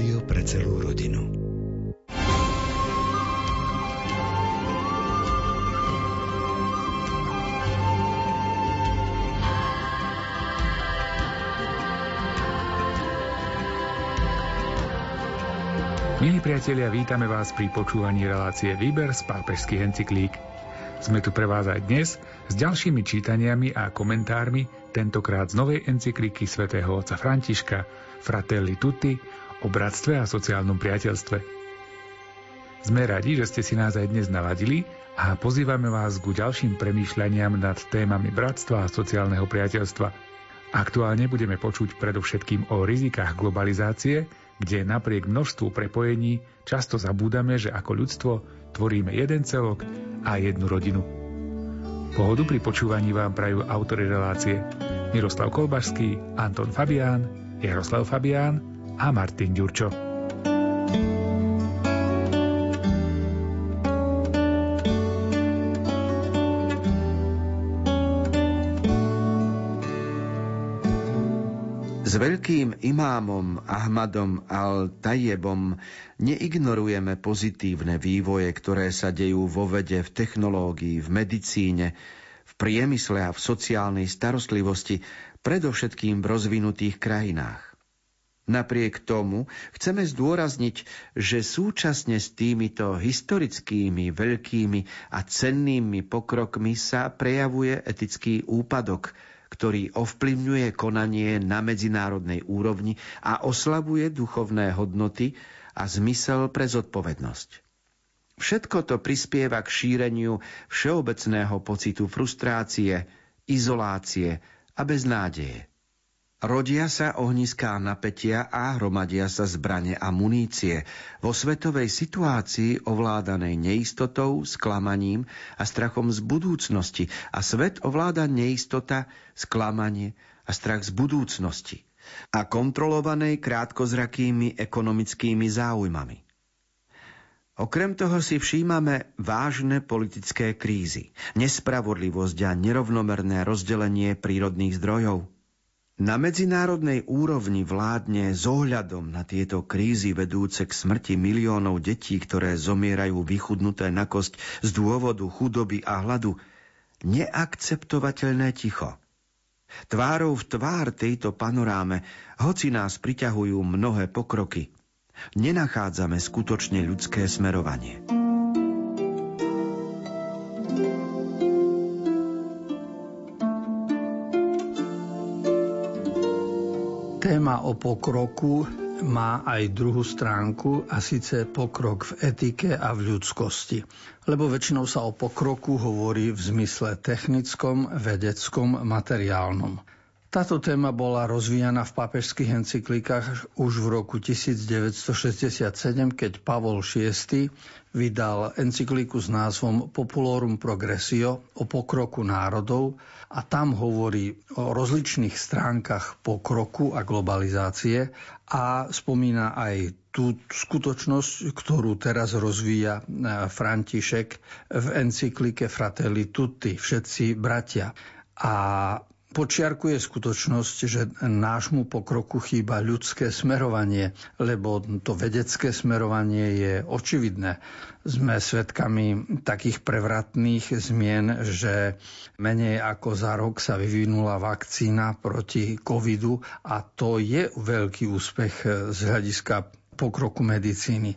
Rádio pre celú rodinu. Milí priatelia, vítame vás pri počúvaní relácie Výber z pápežských encyklík. Sme tu pre vás aj dnes s ďalšími čítaniami a komentármi, tentokrát z novej encykliky svätého otca Františka Fratelli Tutti o bratstve a sociálnom priateľstve. Sme radi, že ste si nás aj dnes navadili a pozývame vás ku ďalším premýšľaniam nad témami bratstva a sociálneho priateľstva. Aktuálne budeme počuť predovšetkým o rizikách globalizácie, kde napriek množstvu prepojení často zabúdame, že ako ľudstvo tvoríme jeden celok a jednu rodinu. Pohodu pri počúvaní vám prajú autory relácie Miroslav Kolbašský, Anton Fabián, Jaroslav Fabián a Martin Ďurčo. S veľkým imámom Ahmadom al-Tajebom neignorujeme pozitívne vývoje, ktoré sa dejú vo vede, v technológii, v medicíne, v priemysle a v sociálnej starostlivosti, predovšetkým v rozvinutých krajinách. Napriek tomu chceme zdôrazniť, že súčasne s týmito historickými, veľkými a cennými pokrokmi sa prejavuje etický úpadok, ktorý ovplyvňuje konanie na medzinárodnej úrovni a oslabuje duchovné hodnoty a zmysel pre zodpovednosť. Všetko to prispieva k šíreniu všeobecného pocitu frustrácie, izolácie a beznádeje. Rodia sa ohniská napätia a hromadia sa zbrane a munície. Vo svetovej situácii ovládanej neistotou, sklamaním a strachom z budúcnosti. A svet ovláda neistota, sklamanie a strach z budúcnosti. A kontrolovanej krátkozrakými ekonomickými záujmami. Okrem toho si všímame vážne politické krízy, nespravodlivosť a nerovnomerné rozdelenie prírodných zdrojov – na medzinárodnej úrovni vládne s ohľadom na tieto krízy vedúce k smrti miliónov detí, ktoré zomierajú vychudnuté na kosť z dôvodu chudoby a hladu, neakceptovateľné ticho. Tvárou v tvár tejto panoráme, hoci nás priťahujú mnohé pokroky, nenachádzame skutočne ľudské smerovanie. O pokroku má aj druhú stránku a síce pokrok v etike a v ľudskosti. Lebo väčšinou sa o pokroku hovorí v zmysle technickom, vedeckom, materiálnom. Táto téma bola rozvíjana v pápežských encyklikách už v roku 1967, keď Pavol VI vydal encykliku s názvom Populorum Progressio o pokroku národov a tam hovorí o rozličných stránkach pokroku a globalizácie a spomína aj tú skutočnosť, ktorú teraz rozvíja e, František v encyklike Fratelli Tutti, všetci bratia. A Počiarkuje skutočnosť, že nášmu pokroku chýba ľudské smerovanie, lebo to vedecké smerovanie je očividné. Sme svedkami takých prevratných zmien, že menej ako za rok sa vyvinula vakcína proti covidu a to je veľký úspech z hľadiska pokroku medicíny.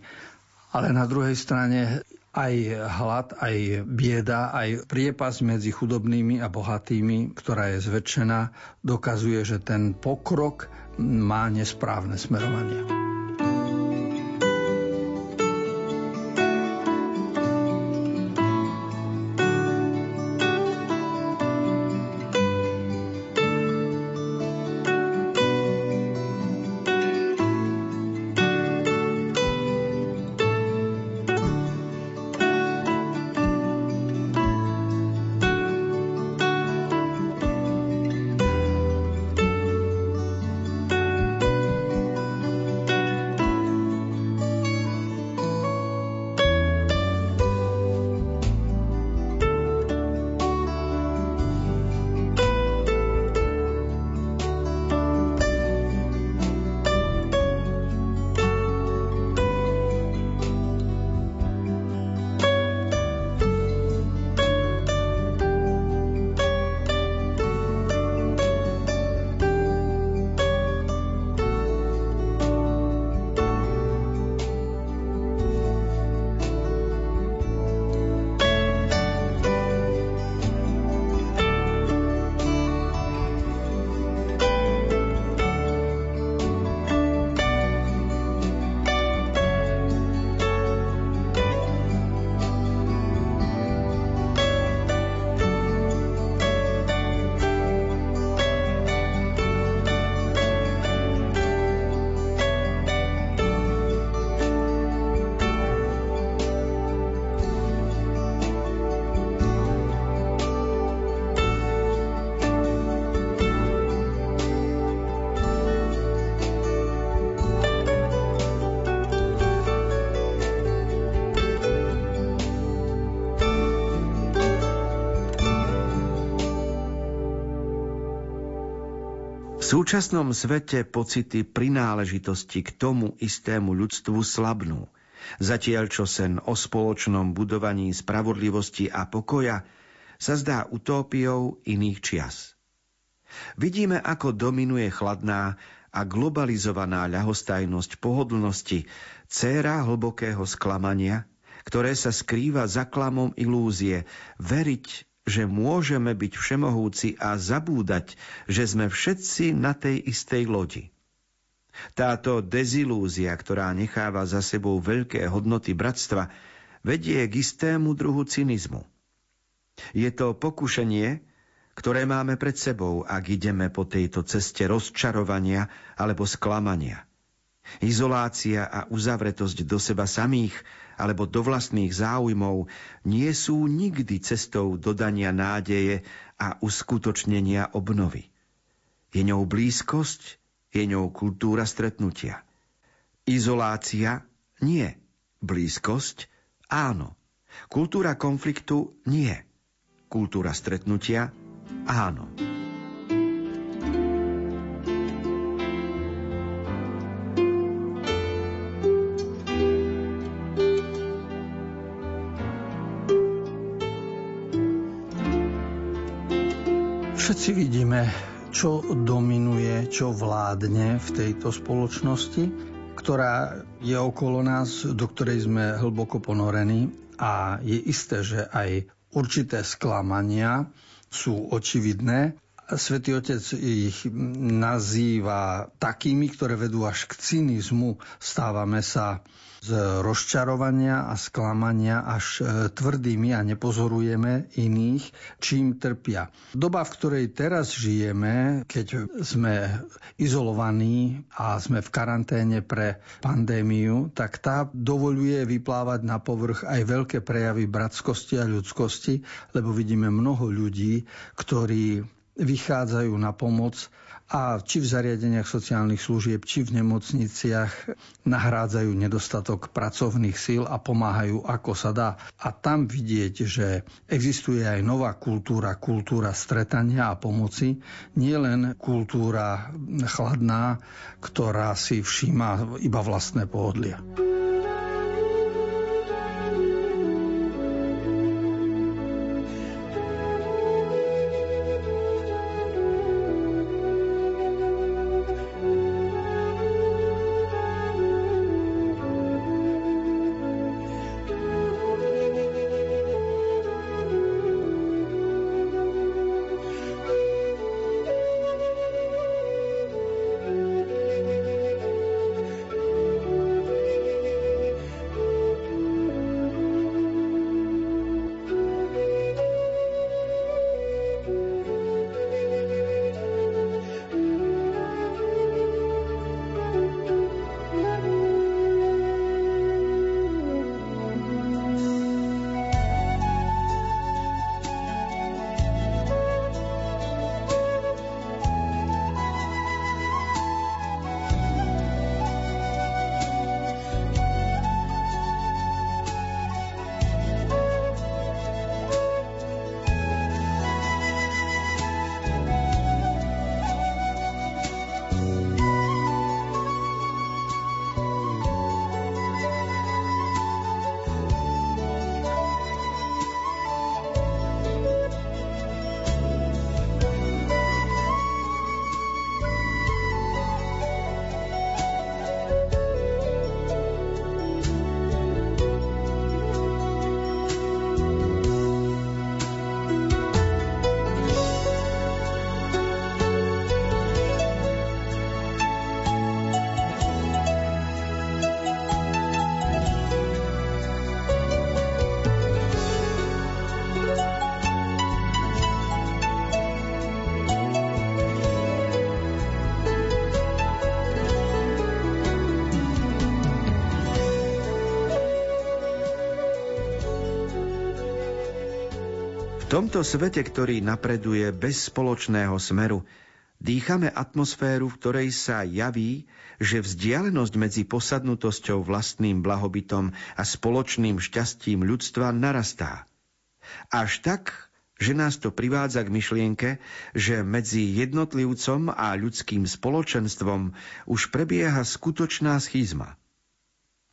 Ale na druhej strane aj hlad, aj bieda, aj priepas medzi chudobnými a bohatými, ktorá je zväčšená, dokazuje, že ten pokrok má nesprávne smerovanie. Súčasnom svete pocity prináležitosti k tomu istému ľudstvu slabnú. Zatiaľ, čo sen o spoločnom budovaní spravodlivosti a pokoja sa zdá utópiou iných čias. Vidíme, ako dominuje chladná a globalizovaná ľahostajnosť pohodlnosti, céra hlbokého sklamania, ktoré sa skrýva za klamom ilúzie, veriť, že môžeme byť všemohúci a zabúdať, že sme všetci na tej istej lodi. Táto dezilúzia, ktorá necháva za sebou veľké hodnoty bratstva, vedie k istému druhu cynizmu. Je to pokušenie, ktoré máme pred sebou, ak ideme po tejto ceste rozčarovania alebo sklamania. Izolácia a uzavretosť do seba samých alebo do vlastných záujmov nie sú nikdy cestou dodania nádeje a uskutočnenia obnovy. Je ňou blízkosť, je ňou kultúra stretnutia. Izolácia nie. Blízkosť áno. Kultúra konfliktu nie. Kultúra stretnutia áno. Všetci vidíme, čo dominuje, čo vládne v tejto spoločnosti, ktorá je okolo nás, do ktorej sme hlboko ponorení a je isté, že aj určité sklamania sú očividné. Svetý Otec ich nazýva takými, ktoré vedú až k cynizmu. Stávame sa z rozčarovania a sklamania až e, tvrdými a nepozorujeme iných, čím trpia. Doba, v ktorej teraz žijeme, keď sme izolovaní a sme v karanténe pre pandémiu, tak tá dovoluje vyplávať na povrch aj veľké prejavy bratskosti a ľudskosti, lebo vidíme mnoho ľudí, ktorí vychádzajú na pomoc a či v zariadeniach sociálnych služieb, či v nemocniciach nahrádzajú nedostatok pracovných síl a pomáhajú ako sa dá. A tam vidieť, že existuje aj nová kultúra, kultúra stretania a pomoci, nie len kultúra chladná, ktorá si všíma iba vlastné pohodlia. Tomto svete, ktorý napreduje bez spoločného smeru, dýchame atmosféru, v ktorej sa javí, že vzdialenosť medzi posadnutosťou vlastným blahobytom a spoločným šťastím ľudstva narastá. Až tak, že nás to privádza k myšlienke, že medzi jednotlivcom a ľudským spoločenstvom už prebieha skutočná schizma.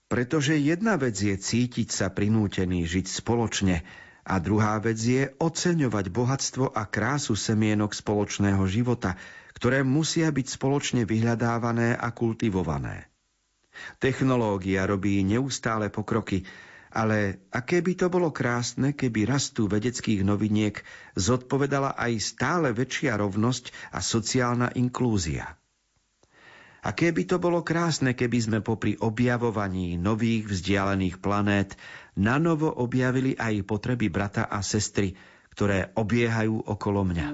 Pretože jedna vec je cítiť sa prinútený žiť spoločne a druhá vec je oceňovať bohatstvo a krásu semienok spoločného života, ktoré musia byť spoločne vyhľadávané a kultivované. Technológia robí neustále pokroky, ale aké by to bolo krásne, keby rastu vedeckých noviniek zodpovedala aj stále väčšia rovnosť a sociálna inklúzia. Aké by to bolo krásne, keby sme popri objavovaní nových vzdialených planét na novo objavili aj potreby brata a sestry, ktoré obiehajú okolo mňa.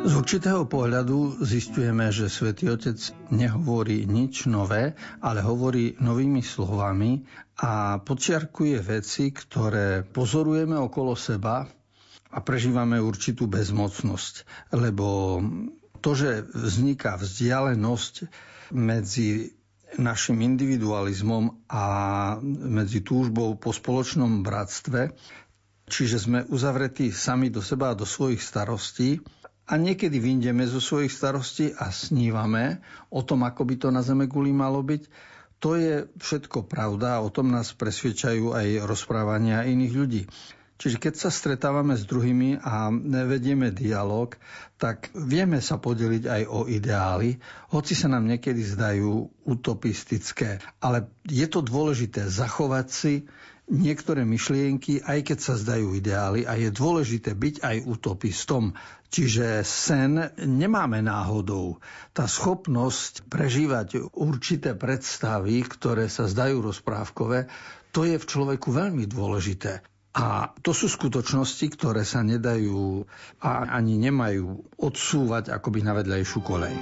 Určitého pohľadu zistujeme, že svätý Otec nehovorí nič nové, ale hovorí novými slovami a počiarkuje veci, ktoré pozorujeme okolo seba a prežívame určitú bezmocnosť. Lebo to, že vzniká vzdialenosť medzi našim individualizmom a medzi túžbou po spoločnom bratstve, čiže sme uzavretí sami do seba a do svojich starostí, a niekedy vyjdeme zo svojich starostí a snívame o tom, ako by to na Zeme guli malo byť. To je všetko pravda a o tom nás presvedčajú aj rozprávania iných ľudí. Čiže keď sa stretávame s druhými a vedieme dialog, tak vieme sa podeliť aj o ideály, hoci sa nám niekedy zdajú utopistické. Ale je to dôležité zachovať si niektoré myšlienky, aj keď sa zdajú ideály a je dôležité byť aj utopistom. Čiže sen nemáme náhodou. Tá schopnosť prežívať určité predstavy, ktoré sa zdajú rozprávkové, to je v človeku veľmi dôležité. A to sú skutočnosti, ktoré sa nedajú a ani nemajú odsúvať akoby na vedľajšiu kolej.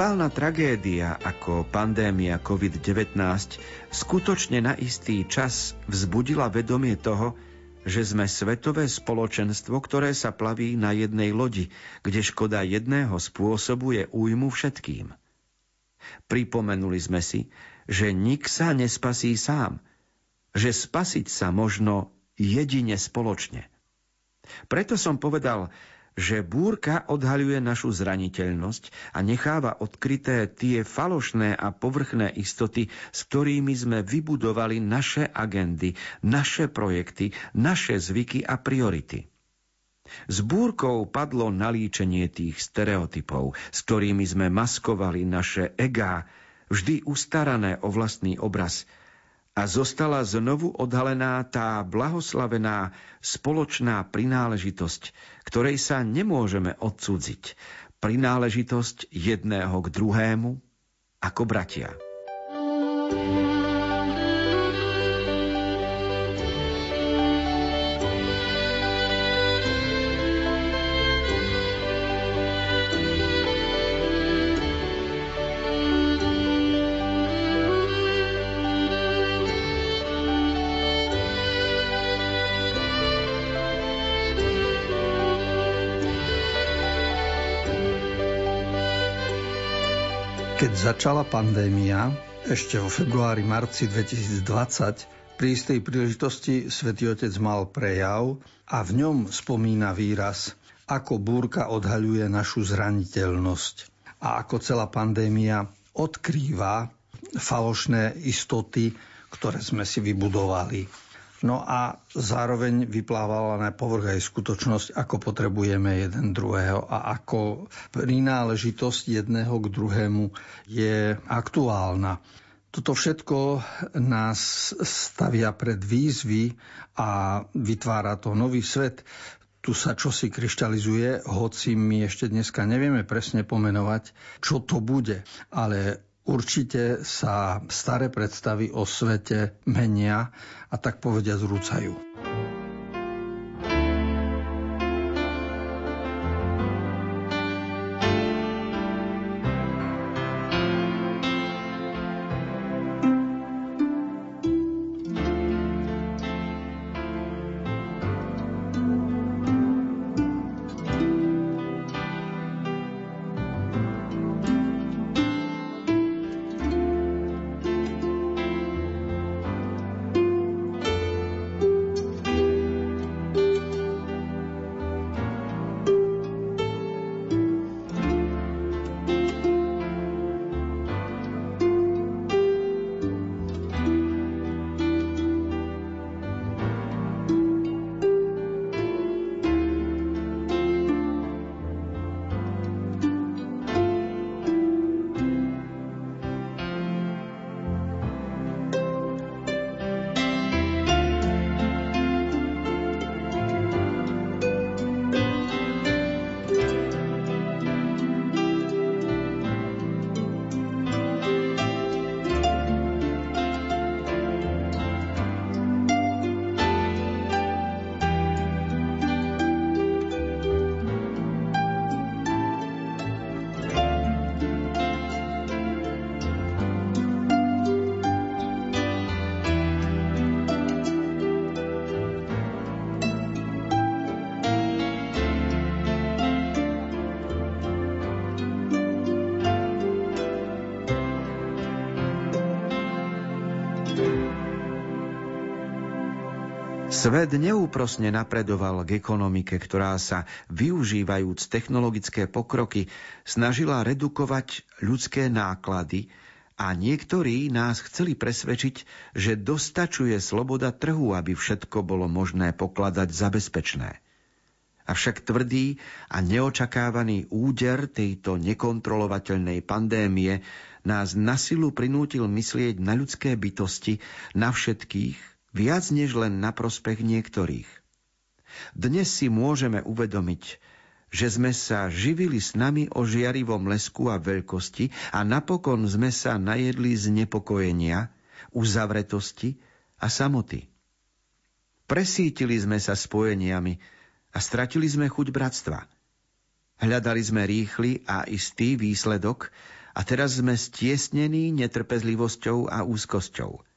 Globálna tragédia ako pandémia COVID-19 skutočne na istý čas vzbudila vedomie toho, že sme svetové spoločenstvo, ktoré sa plaví na jednej lodi, kde škoda jedného spôsobuje újmu všetkým. Pripomenuli sme si, že nik sa nespasí sám, že spasiť sa možno jedine spoločne. Preto som povedal, že búrka odhaľuje našu zraniteľnosť a necháva odkryté tie falošné a povrchné istoty, s ktorými sme vybudovali naše agendy, naše projekty, naše zvyky a priority. S búrkou padlo nalíčenie tých stereotypov, s ktorými sme maskovali naše egá, vždy ustarané o vlastný obraz – a zostala znovu odhalená tá blahoslavená spoločná prináležitosť, ktorej sa nemôžeme odsudziť. Prináležitosť jedného k druhému ako bratia. thank you Keď začala pandémia, ešte vo februári marci 2020, pri istej príležitosti svätý Otec mal prejav a v ňom spomína výraz, ako búrka odhaľuje našu zraniteľnosť a ako celá pandémia odkrýva falošné istoty, ktoré sme si vybudovali. No a zároveň vyplávala na povrch aj skutočnosť, ako potrebujeme jeden druhého a ako prináležitosť jedného k druhému je aktuálna. Toto všetko nás stavia pred výzvy a vytvára to nový svet. Tu sa čosi kryštalizuje, hoci my ešte dneska nevieme presne pomenovať, čo to bude. Ale Určite sa staré predstavy o svete menia a tak povedia zrúcajú. Svet neúprosne napredoval k ekonomike, ktorá sa, využívajúc technologické pokroky, snažila redukovať ľudské náklady a niektorí nás chceli presvedčiť, že dostačuje sloboda trhu, aby všetko bolo možné pokladať za bezpečné. Avšak tvrdý a neočakávaný úder tejto nekontrolovateľnej pandémie nás na silu prinútil myslieť na ľudské bytosti, na všetkých, viac než len na prospech niektorých. Dnes si môžeme uvedomiť, že sme sa živili s nami o žiarivom lesku a veľkosti a napokon sme sa najedli z nepokojenia, uzavretosti a samoty. Presítili sme sa spojeniami a stratili sme chuť bratstva. Hľadali sme rýchly a istý výsledok a teraz sme stiesnení netrpezlivosťou a úzkosťou –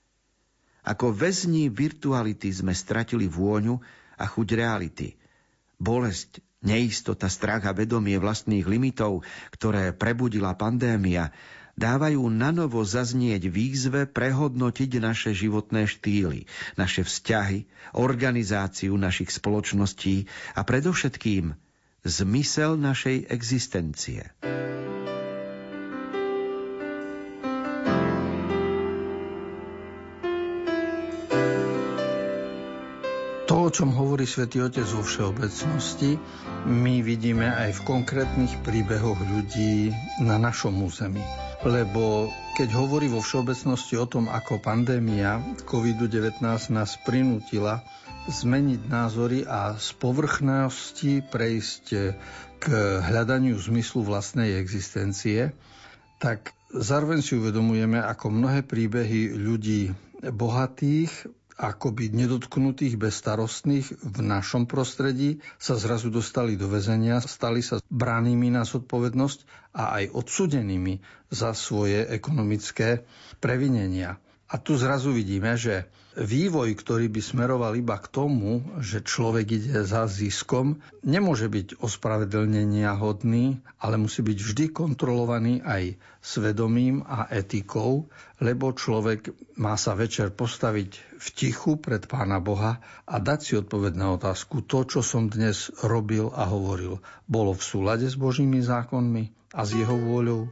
ako väzni virtuality sme stratili vôňu a chuť reality. Bolesť, neistota, strach a vedomie vlastných limitov, ktoré prebudila pandémia, dávajú nanovo zaznieť výzve prehodnotiť naše životné štýly, naše vzťahy, organizáciu našich spoločností a predovšetkým zmysel našej existencie. Čom hovorí svätý Otec vo všeobecnosti, my vidíme aj v konkrétnych príbehoch ľudí na našom území. Lebo keď hovorí vo všeobecnosti o tom, ako pandémia COVID-19 nás prinútila zmeniť názory a z povrchnosti prejsť k hľadaniu zmyslu vlastnej existencie, tak zároveň si uvedomujeme, ako mnohé príbehy ľudí bohatých, akoby nedotknutých, bezstarostných v našom prostredí sa zrazu dostali do väzenia, stali sa bránými na zodpovednosť a aj odsudenými za svoje ekonomické previnenia. A tu zrazu vidíme, že vývoj, ktorý by smeroval iba k tomu, že človek ide za ziskom, nemôže byť ospravedlnenia hodný, ale musí byť vždy kontrolovaný aj svedomím a etikou, lebo človek má sa večer postaviť v tichu pred Pána Boha a dať si odpoveď na otázku, to, čo som dnes robil a hovoril, bolo v súlade s Božími zákonmi a s jeho vôľou.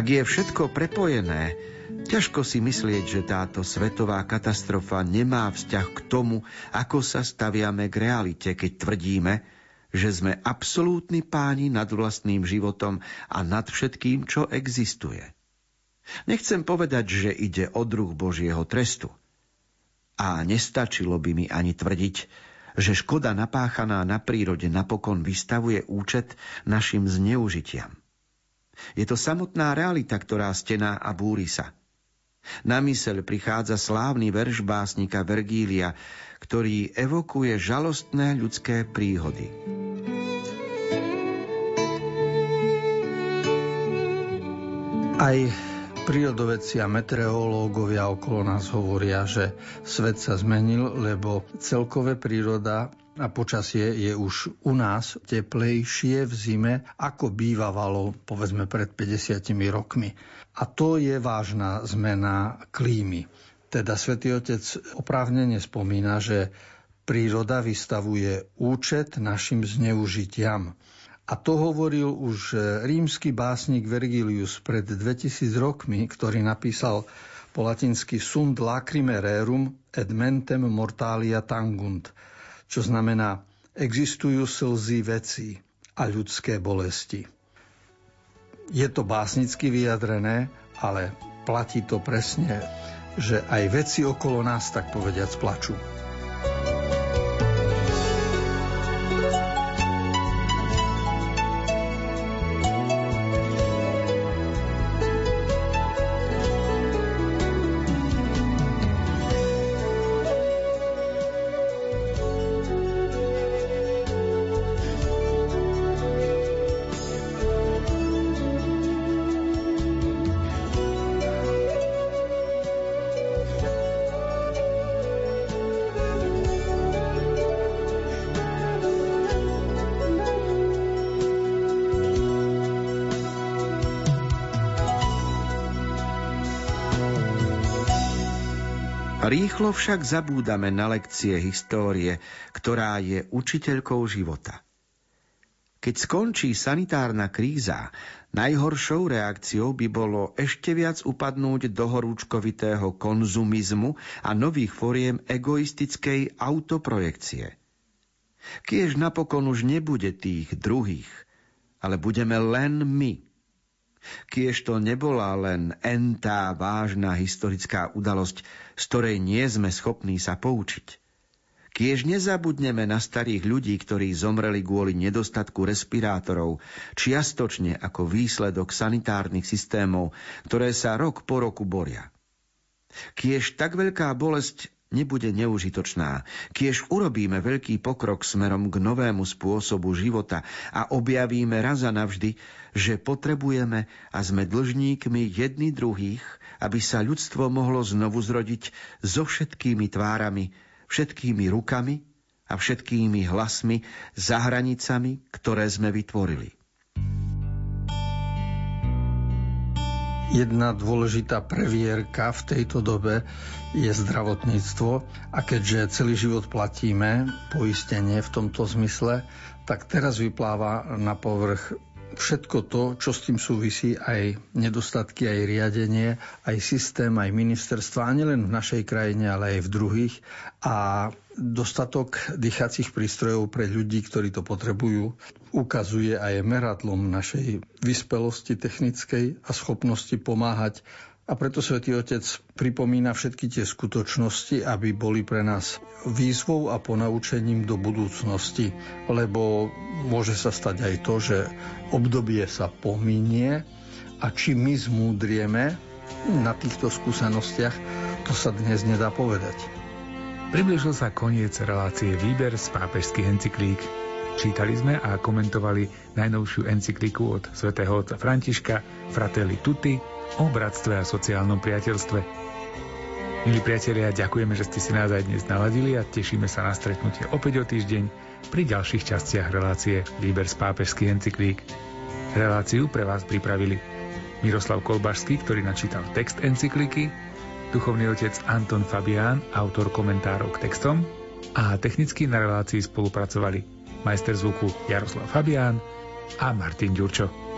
Ak je všetko prepojené, ťažko si myslieť, že táto svetová katastrofa nemá vzťah k tomu, ako sa staviame k realite, keď tvrdíme, že sme absolútni páni nad vlastným životom a nad všetkým, čo existuje. Nechcem povedať, že ide o druh Božieho trestu. A nestačilo by mi ani tvrdiť, že škoda napáchaná na prírode napokon vystavuje účet našim zneužitiam. Je to samotná realita, ktorá stená a búri sa. Na myseľ prichádza slávny verš básnika Vergília, ktorý evokuje žalostné ľudské príhody. Aj prírodovedci a meteorológovia okolo nás hovoria, že svet sa zmenil, lebo celkové príroda a počasie je už u nás teplejšie v zime, ako bývalo povedzme pred 50 rokmi. A to je vážna zmena klímy. Teda svätý Otec oprávnene spomína, že príroda vystavuje účet našim zneužitiam. A to hovoril už rímsky básnik Vergilius pred 2000 rokmi, ktorý napísal po latinsky Sund lacrime rerum et mentem mortalia tangunt – čo znamená existujú slzy veci a ľudské bolesti. Je to básnicky vyjadrené, ale platí to presne, že aj veci okolo nás, tak povediac, plačú. Rýchlo však zabúdame na lekcie histórie, ktorá je učiteľkou života. Keď skončí sanitárna kríza, najhoršou reakciou by bolo ešte viac upadnúť do horúčkovitého konzumizmu a nových foriem egoistickej autoprojekcie. Kiež napokon už nebude tých druhých, ale budeme len my – Kiež to nebola len entá vážna historická udalosť, z ktorej nie sme schopní sa poučiť. Kiež nezabudneme na starých ľudí, ktorí zomreli kvôli nedostatku respirátorov, čiastočne ako výsledok sanitárnych systémov, ktoré sa rok po roku boria. Kiež tak veľká bolesť nebude neužitočná, kiež urobíme veľký pokrok smerom k novému spôsobu života a objavíme raz a navždy, že potrebujeme a sme dlžníkmi jedni druhých, aby sa ľudstvo mohlo znovu zrodiť so všetkými tvárami, všetkými rukami a všetkými hlasmi za hranicami, ktoré sme vytvorili. Jedna dôležitá previerka v tejto dobe je zdravotníctvo a keďže celý život platíme poistenie v tomto zmysle, tak teraz vypláva na povrch všetko to, čo s tým súvisí, aj nedostatky, aj riadenie, aj systém, aj ministerstva, a nielen v našej krajine, ale aj v druhých. A dostatok dýchacích prístrojov pre ľudí, ktorí to potrebujú, ukazuje aj meradlom našej vyspelosti technickej a schopnosti pomáhať a preto Svetý Otec pripomína všetky tie skutočnosti, aby boli pre nás výzvou a ponaučením do budúcnosti, lebo môže sa stať aj to, že obdobie sa pominie a či my zmúdrieme na týchto skúsenostiach, to sa dnes nedá povedať. Približil sa koniec relácie Výber z pápežských encyklík. Čítali sme a komentovali najnovšiu encykliku od svätého otca Františka Fratelli Tutti o bratstve a sociálnom priateľstve. Milí priatelia, ďakujeme, že ste si nás aj dnes naladili a tešíme sa na stretnutie opäť o týždeň pri ďalších častiach relácie Výber z pápežských encyklík. Reláciu pre vás pripravili Miroslav Kolbašský, ktorý načítal text encykliky, duchovný otec Anton Fabián, autor komentárov k textom a technicky na relácii spolupracovali majster zvuku Jaroslav Fabián a Martin Ďurčo.